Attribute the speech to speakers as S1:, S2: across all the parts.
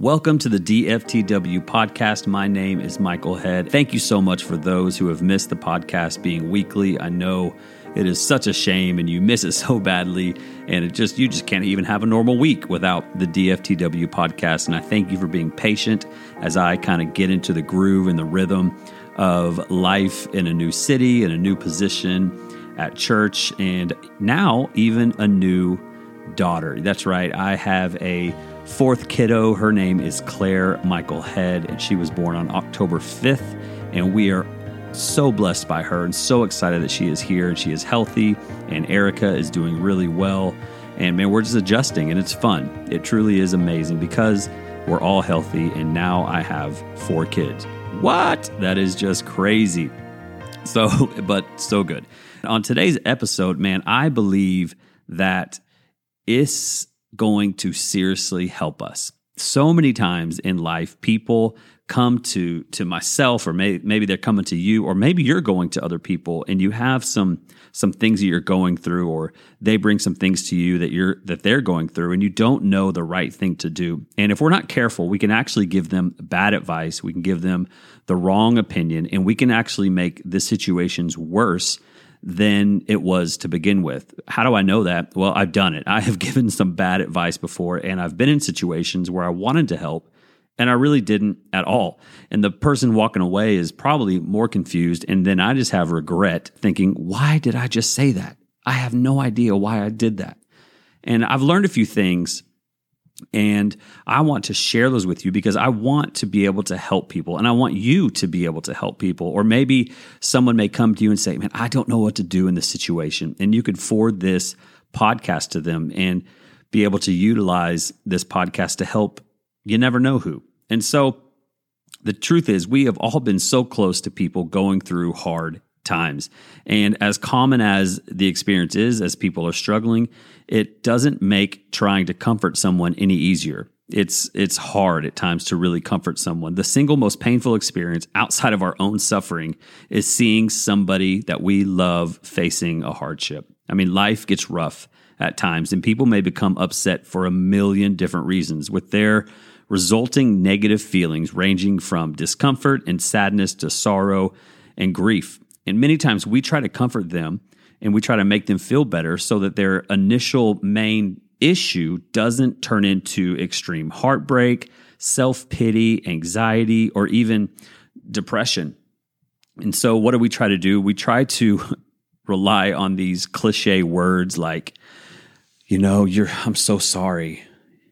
S1: Welcome to the DFTW podcast. My name is Michael Head. Thank you so much for those who have missed the podcast being weekly. I know it is such a shame and you miss it so badly and it just you just can't even have a normal week without the DFTW podcast and I thank you for being patient as I kind of get into the groove and the rhythm of life in a new city in a new position at church and now even a new daughter. That's right. I have a fourth kiddo. Her name is Claire Michael Head, and she was born on October 5th. And we are so blessed by her and so excited that she is here and she is healthy. And Erica is doing really well. And man, we're just adjusting and it's fun. It truly is amazing because we're all healthy. And now I have four kids. What? That is just crazy. So, but so good. On today's episode, man, I believe that it's going to seriously help us. So many times in life, people come to to myself, or may, maybe they're coming to you, or maybe you're going to other people, and you have some some things that you're going through, or they bring some things to you that you're that they're going through, and you don't know the right thing to do. And if we're not careful, we can actually give them bad advice. We can give them the wrong opinion, and we can actually make the situations worse than it was to begin with. How do I know that? Well, I've done it. I have given some bad advice before, and I've been in situations where I wanted to help and I really didn't at all. And the person walking away is probably more confused. And then I just have regret thinking, why did I just say that? I have no idea why I did that. And I've learned a few things and I want to share those with you because I want to be able to help people and I want you to be able to help people. Or maybe someone may come to you and say, Man, I don't know what to do in this situation. And you could forward this podcast to them and be able to utilize this podcast to help you never know who. And so the truth is, we have all been so close to people going through hard times. And as common as the experience is, as people are struggling, it doesn't make trying to comfort someone any easier. It's it's hard at times to really comfort someone. The single most painful experience outside of our own suffering is seeing somebody that we love facing a hardship. I mean, life gets rough at times and people may become upset for a million different reasons with their resulting negative feelings ranging from discomfort and sadness to sorrow and grief. And many times we try to comfort them and we try to make them feel better so that their initial main issue doesn't turn into extreme heartbreak, self pity, anxiety, or even depression. And so, what do we try to do? We try to rely on these cliche words like, you know, you're, I'm so sorry.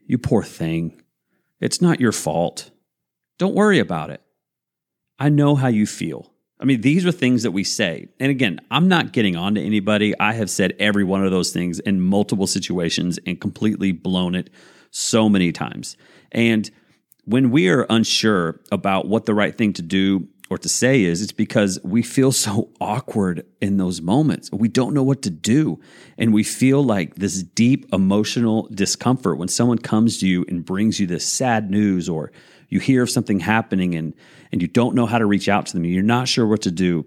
S1: You poor thing. It's not your fault. Don't worry about it. I know how you feel. I mean, these are things that we say. And again, I'm not getting on to anybody. I have said every one of those things in multiple situations and completely blown it so many times. And when we are unsure about what the right thing to do or to say is, it's because we feel so awkward in those moments. We don't know what to do. And we feel like this deep emotional discomfort when someone comes to you and brings you this sad news or you hear of something happening and and you don't know how to reach out to them, you're not sure what to do.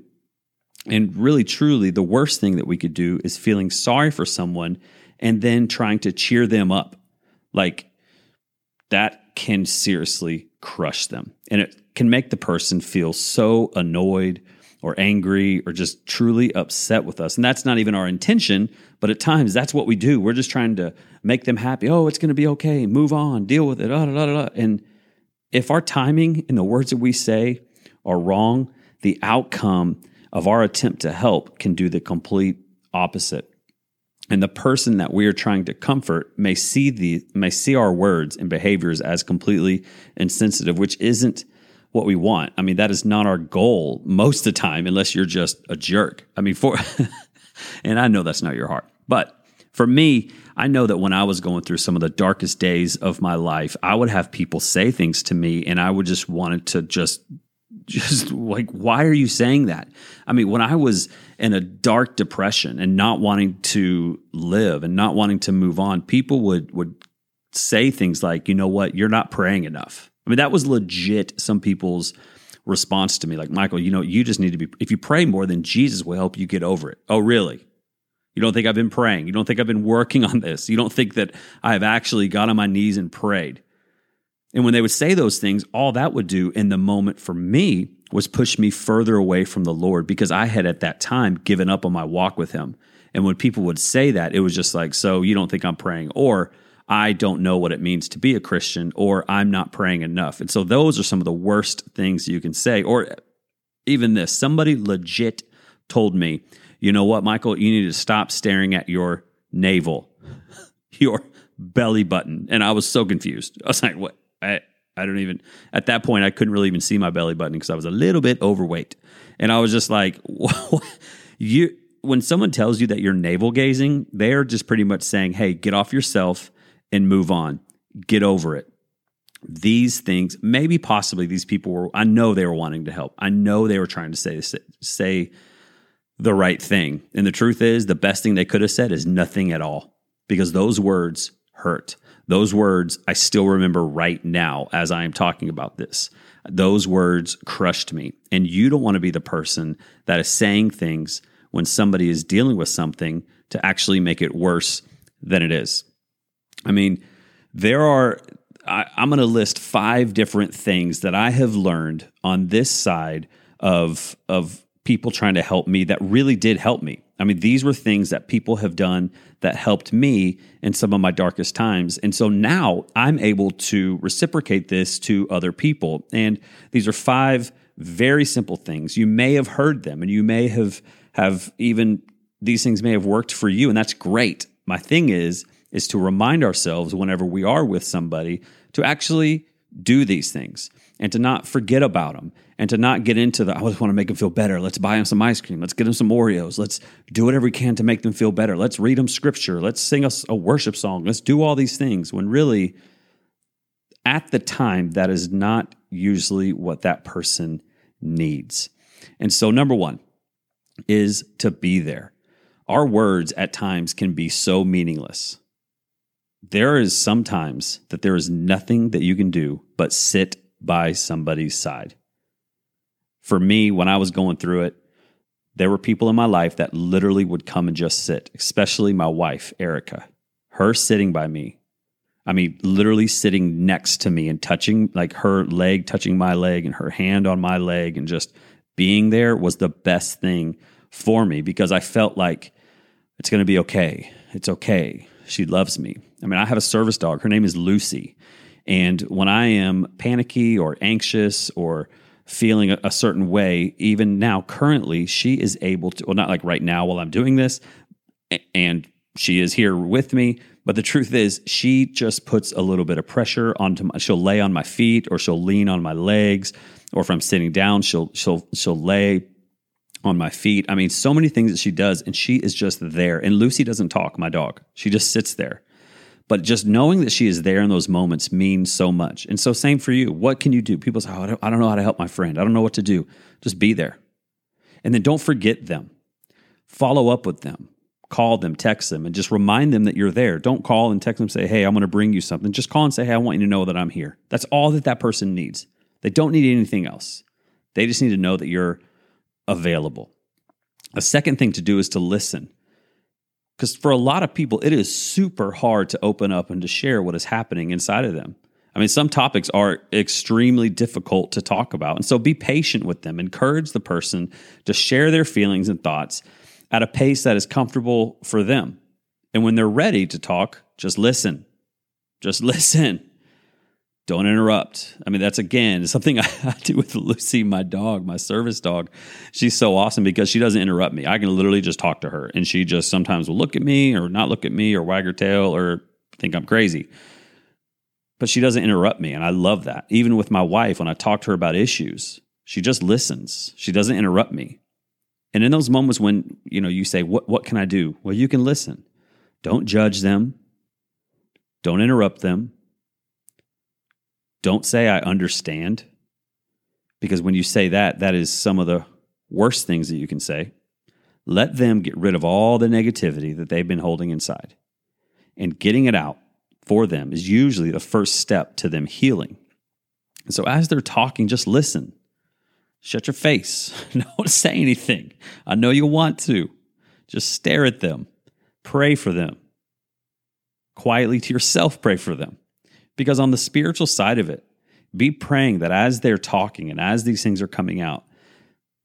S1: And really, truly, the worst thing that we could do is feeling sorry for someone and then trying to cheer them up. Like that can seriously crush them. And it can make the person feel so annoyed or angry or just truly upset with us. And that's not even our intention, but at times that's what we do. We're just trying to make them happy. Oh, it's going to be okay. Move on. Deal with it. Ah, da, and if our timing and the words that we say are wrong, the outcome of our attempt to help can do the complete opposite. And the person that we are trying to comfort may see the may see our words and behaviors as completely insensitive, which isn't what we want. I mean, that is not our goal most of the time, unless you're just a jerk. I mean, for and I know that's not your heart. But for me, I know that when I was going through some of the darkest days of my life, I would have people say things to me and I would just wanted to just just like why are you saying that? I mean, when I was in a dark depression and not wanting to live and not wanting to move on, people would would say things like, "You know what? You're not praying enough." I mean, that was legit some people's response to me like, "Michael, you know, you just need to be if you pray more, then Jesus will help you get over it." Oh, really? You don't think I've been praying. You don't think I've been working on this. You don't think that I have actually got on my knees and prayed. And when they would say those things, all that would do in the moment for me was push me further away from the Lord because I had at that time given up on my walk with Him. And when people would say that, it was just like, so you don't think I'm praying, or I don't know what it means to be a Christian, or I'm not praying enough. And so those are some of the worst things you can say. Or even this somebody legit told me, you know what, Michael, you need to stop staring at your navel, your belly button. And I was so confused. I was like, what? I, I don't even, at that point, I couldn't really even see my belly button because I was a little bit overweight. And I was just like, you, when someone tells you that you're navel gazing, they're just pretty much saying, hey, get off yourself and move on. Get over it. These things, maybe possibly these people were, I know they were wanting to help. I know they were trying to say, say the right thing. And the truth is, the best thing they could have said is nothing at all because those words hurt. Those words I still remember right now as I am talking about this. Those words crushed me. And you don't want to be the person that is saying things when somebody is dealing with something to actually make it worse than it is. I mean, there are, I, am going to list five different things that I have learned on this side of, of people trying to help me that really did help me. I mean, these were things that people have done that helped me in some of my darkest times. And so now I'm able to reciprocate this to other people. And these are five very simple things. You may have heard them and you may have have even these things may have worked for you and that's great. My thing is is to remind ourselves whenever we are with somebody to actually do these things and to not forget about them and to not get into the, I just want to make them feel better. Let's buy them some ice cream. Let's get them some Oreos. Let's do whatever we can to make them feel better. Let's read them scripture. Let's sing us a, worship song. Let's do all these things when really, at the time, that is not usually what that person needs. And so, number one is to be there. Our words at times can be so meaningless there is sometimes that there is nothing that you can do but sit by somebody's side. For me, when I was going through it, there were people in my life that literally would come and just sit, especially my wife, Erica. Her sitting by me. I mean, literally sitting next to me and touching, like her leg touching my leg and her hand on my leg and just being there was the best thing for me because I felt like it's going to be okay. It's okay. She loves me. I mean, I have a service dog. Her name is Lucy. And when I am panicky or anxious or feeling a, a, certain way, even now, currently, she is able to, well, not like right now while I'm doing this, and she is here with me. But the truth is, she just puts a little bit of pressure onto my, she'll lay on my feet or she'll lean on my legs. Or if I'm sitting down, she'll, she'll, she'll lay on my feet. I mean, so many things that she does, and she is just there. And Lucy doesn't talk, my dog. She just sits there. But just knowing that she is there in those moments means so much. And so, same for you. What can you do? People say, oh, I, don't, I don't know how to help my friend. I don't know what to do. Just be there. And then don't forget them. Follow up with them. Call them, text them, and just remind them that you're there. Don't call and text them say, hey, I'm going to bring you something. Just call and say, hey, I want you to know that I'm here. That's all that that person needs. They don't need anything else. They just need to know that you're available. A second thing to do is to listen. Because for a lot of people, it is super hard to open up and to share what is happening inside of them. I mean, some topics are extremely difficult to talk about. And so be patient with them. Encourage the person to share their feelings and thoughts at a pace that is comfortable for them. And when they're ready to talk, just listen. Just listen don't interrupt. I mean, that's again something I, do with Lucy, my dog, my service dog. She's so awesome because she doesn't interrupt me. I can literally just talk to her, and she just sometimes will look at me or not look at me or wag her tail or think I'm crazy. But she doesn't interrupt me, and I love that. Even with my wife, when I talk to her about issues, she just listens. She doesn't interrupt me. And in those moments when you know you say, "What what can I do?" Well, you can listen. Don't judge them. Don't interrupt them don't say I understand, because when you say that, that is some of the worst things that you can say. Let them get rid of all the negativity that they've been holding inside. And getting it out for them is usually the first step to them healing. And so as they're talking, just listen. Shut your face. Don't say anything. I know you want to. Just stare at them. Pray for them. Quietly to yourself, pray for them Because on the spiritual side of it, be praying that as they're talking and as these things are coming out,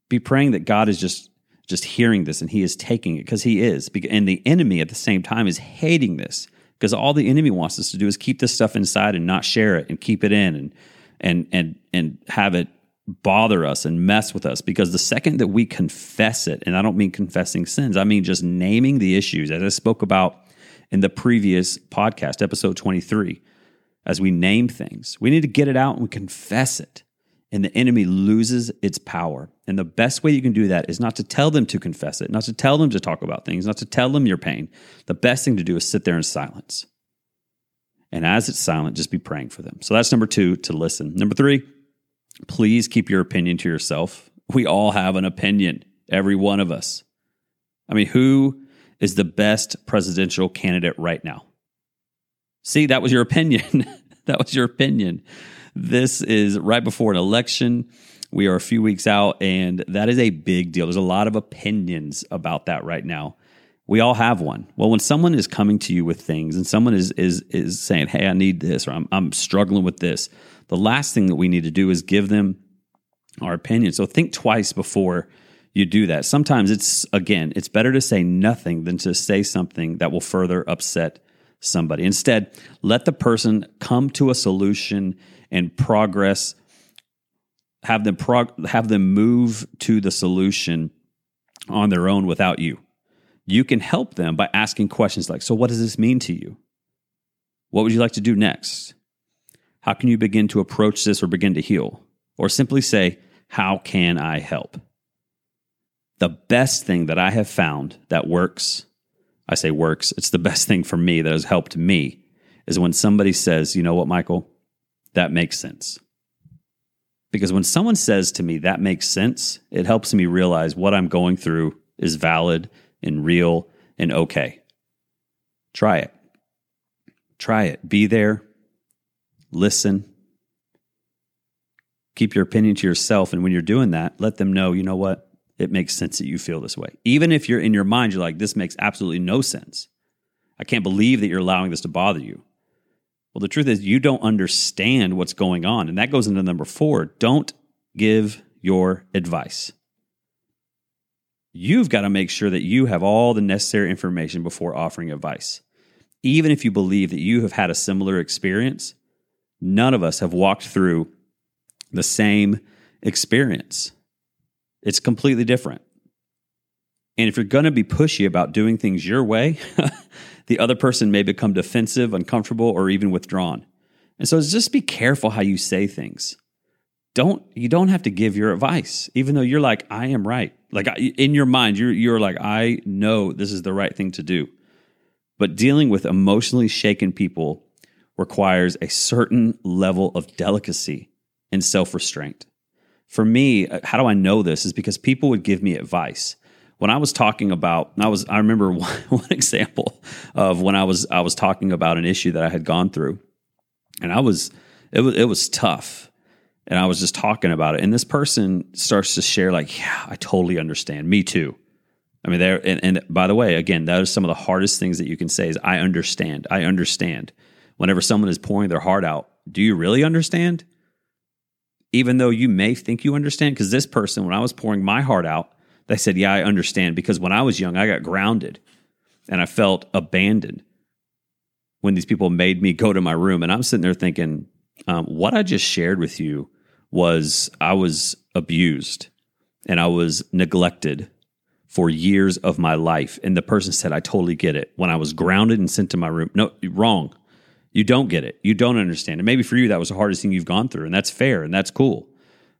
S1: be praying that God is just just hearing this and he is taking it because he is. And the enemy at the same time is hating this because all the enemy wants us to do is keep this stuff inside and not share it and keep it in and and and and have it bother us and mess with us because the second that we confess it and I don't mean confessing sins I mean just naming the issues as I spoke about in the previous podcast episode 23 as we name things. We need to get it out and we confess it. And the enemy loses its power. And the best way you can do that is not to tell them to confess it not to tell them to talk about things not to tell them your pain. The best thing to do is sit there in silence. And as it's silent just be praying for them. So that's number 2 to listen. Number 3 please keep your opinion to yourself. We all have an opinion, every one of us. I mean, who is the best presidential candidate right now? See, that was your opinion. that was your opinion. This is right before an election. We are a few weeks out, and that is a big deal. There's a lot of opinions about that right now. We all have one. Well, when someone is coming to you with things and someone is is is saying, "Hey, I need this," or "I'm I'm struggling with this," the last thing that we need to do is give them our opinion. So think twice before you do that. Sometimes it's, again, it's better to say nothing than to say something that will further upset somebody. Instead, let the person come to a solution and progress have them prog- have them move to the solution on their own without you. You can help them by asking questions like, "So what does this mean to you? What would you like to do next? How can you begin to approach this or begin to heal? Or simply say, How can I help? The best thing that I have found that works, I say works, it's the best thing for me that has helped me, is when somebody says, You know what, Michael? That makes sense. Because when someone says to me, That makes sense, it helps me realize what I'm going through is valid and real and okay. Try it. Try it. Be there, listen, keep your opinion to yourself. And when you're doing that, let them know, you know what? It makes sense that you feel this way. Even if you're in your mind, you're like, this makes absolutely no sense. I can't believe that you're allowing this to bother you. Well, the truth is, you don't understand what's going on. And that goes into number four don't give your advice. You've got to make sure that you have all the necessary information before offering advice. Even if you believe that you have had a similar experience, none of us have walked through the same experience. It's completely different. And if you're going to be pushy about doing things your way, the other person may become defensive, uncomfortable, or even withdrawn. And so just be careful how you say things. Don't you don't have to give your advice, even though you're like I am right. Like in your mind, you're you're like I know this is the right thing to do. But dealing with emotionally shaken people requires a certain level of delicacy and self restraint. For me, uh, how do I know this? Is because people would give me advice. When I was talking about, I was, I remember one, one example of when I was, I was talking about an issue that I had gone through, and I was, it was, it was tough, and I was just talking about it, and this person starts to share, like, yeah, I totally understand. Me too. I mean, there, and, and by the way, again, that is some of the hardest things that you can say is, I understand. I understand whenever someone is pouring their heart out, do you really understand? Even though you may think you understand, because this person, when I was pouring my heart out, they said, Yeah, I understand. Because when I was young, I got grounded and I felt abandoned when these people made me go to my room. And I'm sitting there thinking, um, What I just shared with you was I was abused and I was neglected for years of my life. And the person said, I totally get it. When I was grounded and sent to my room, no, wrong. You don't get it. You don't understand. And maybe for you, that was the hardest thing you've gone through, and that's fair and that's cool.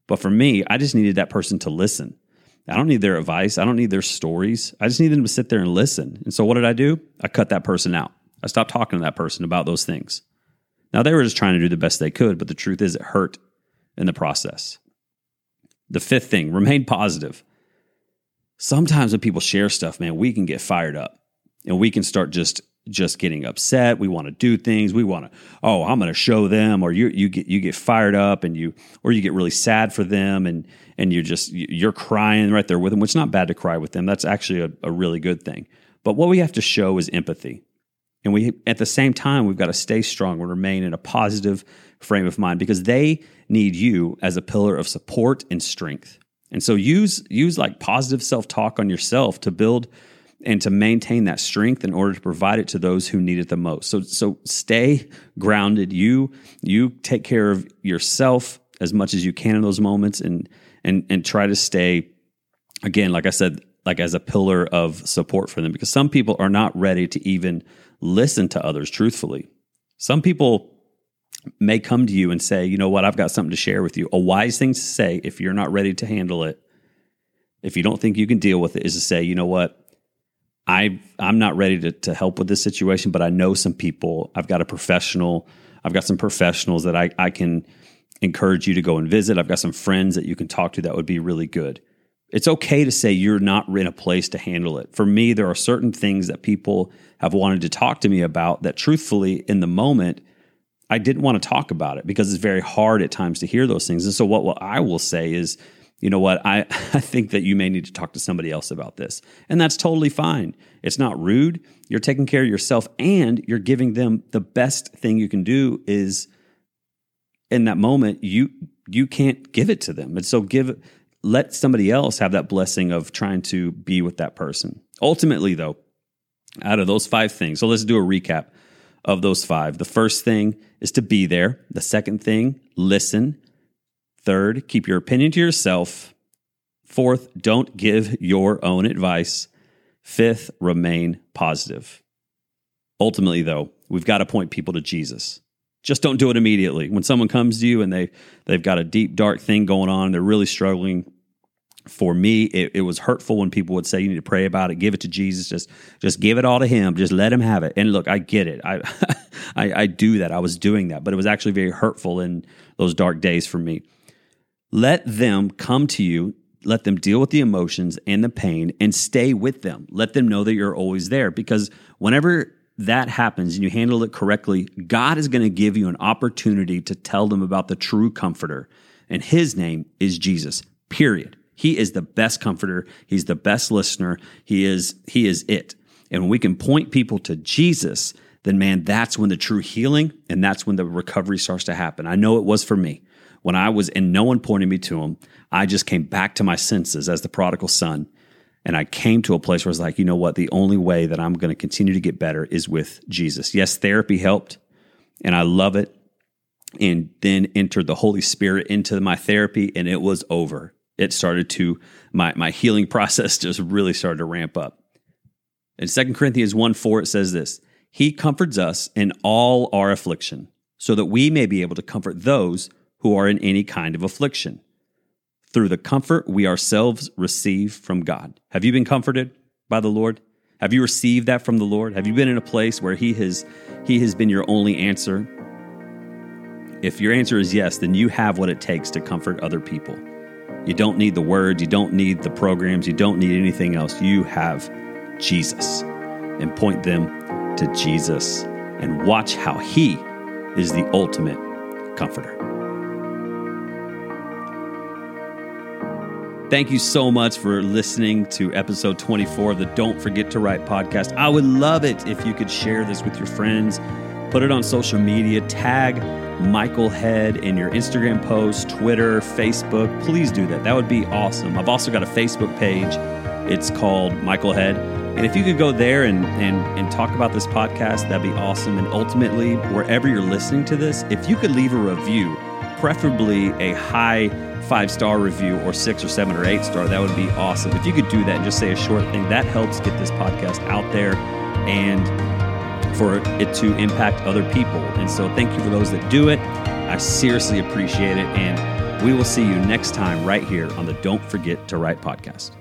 S1: But for me, I just needed that person to listen. I don't need their advice. I don't need their stories. I just need them to sit there and listen. And so what did I do? I cut that person out. I stopped talking to that person about those things. Now, they were just trying to do the best they could, but the truth is, it hurt in the process. The fifth thing, remain positive. Sometimes when people share stuff, man, we can get fired up and we can start just just getting upset. We want to do things. We want to, oh, I'm going to show them, or you you get you get fired up and you or you get really sad for them and and you're just you're crying right there with them, which is not bad to cry with them. That's actually a, a really good thing. But what we have to show is empathy. And we, at the same time, we've got to stay strong and remain in a positive frame of mind because they need you as a pillar of support and strength. And so use use like positive self-talk on yourself to build and to maintain that strength in order to provide it to those who need it the most. So so stay grounded. You you take care of yourself as much as you can in those moments and and and try to stay again like I said like as a pillar of support for them because some people are not ready to even listen to others truthfully. Some people may come to you and say, you know what, I've got something to share with you. A wise thing to say if you're not ready to handle it, if you don't think you can deal with it, is to say, you know what, I I'm not ready to, to help with this situation, but I know some people. I've got a professional. I've got some professionals that I, I can encourage you to go and visit. I've got some friends that you can talk to that would be really good. It's okay to say you're not in a place to handle it. For me, there are certain things that people have wanted to talk to me about that truthfully in the moment I didn't want to talk about it because it's very hard at times to hear those things. And so what, what I will say is, you know what, I, I think that you may need to talk to somebody else about this. And that's totally fine. It's not rude. You're taking care of yourself and you're giving them the best thing you can do is in that moment, you you can't give it to them. And so give let somebody else have that blessing of trying to be with that person. Ultimately, though, out of those five things, so let's do a recap of those five. The first thing is to be there. The second thing, listen. Third, keep your opinion to yourself. Fourth, don't give your own advice. Fifth, remain positive. Ultimately, though, we've got to point people to Jesus. Just don't do it immediately. When someone comes to you and they they've got a deep dark thing going on, they're really struggling, for me, it, it, was hurtful when people would say you need to pray about it, give it to Jesus, just just give it all to Him, just let Him have it. And look, I get it. I, I, I do that. I was doing that, but it was actually very hurtful in those dark days for me. Let them come to you. Let them deal with the emotions and the pain, and stay with them. Let them know that you're always there, because whenever that happens and you handle it correctly, God is going to give you an opportunity to tell them about the true comforter, and His name is Jesus. Period. He is the best comforter. He's the best listener. He is he is it. And when we can point people to Jesus, then man, that's when the true healing and that's when the recovery starts to happen. I know it was for me. When I was and no one pointed me to him, I just came back to my senses as the prodigal son. And I came to a place where I was like, you know what? The only way that I'm going to continue to get better is with Jesus. Yes, therapy helped, and I love it. And then entered the Holy Spirit into my therapy, and it was over it started to my my healing process just really started to ramp up. In 2 Corinthians 1 4, it says this He comforts us in all our affliction, so that we may be able to comfort those who are in any kind of affliction. Through the comfort we ourselves receive from God. Have you been comforted by the Lord? Have you received that from the Lord? Have you been in a place where He has He has been your only answer? If your answer is yes, then you have what it takes to comfort other people. You don't need the words, you don't need the programs, you don't need anything else. You have Jesus. And point them to Jesus and watch how He is the ultimate comforter. Thank you so much for listening to episode 24 of the Don't Forget to Write podcast. I would love it if you could share this with your friends, put it on social media, tag Michael Head in your Instagram post, Twitter, Facebook. Please do that. That would be awesome. I've also got a Facebook page. It's called Michael Head. And if you could go there and, and, and talk about this podcast, that'd be awesome. And ultimately, wherever you're listening to this, if you could leave a review, preferably a high five star review or six or seven or eight star, that would be awesome. If you could do that and just say a short thing, that helps get this podcast out there. And for it to impact other people. And so, thank you for those that do it. I seriously appreciate it. And we will see you next time right here on the Don't Forget to Write podcast.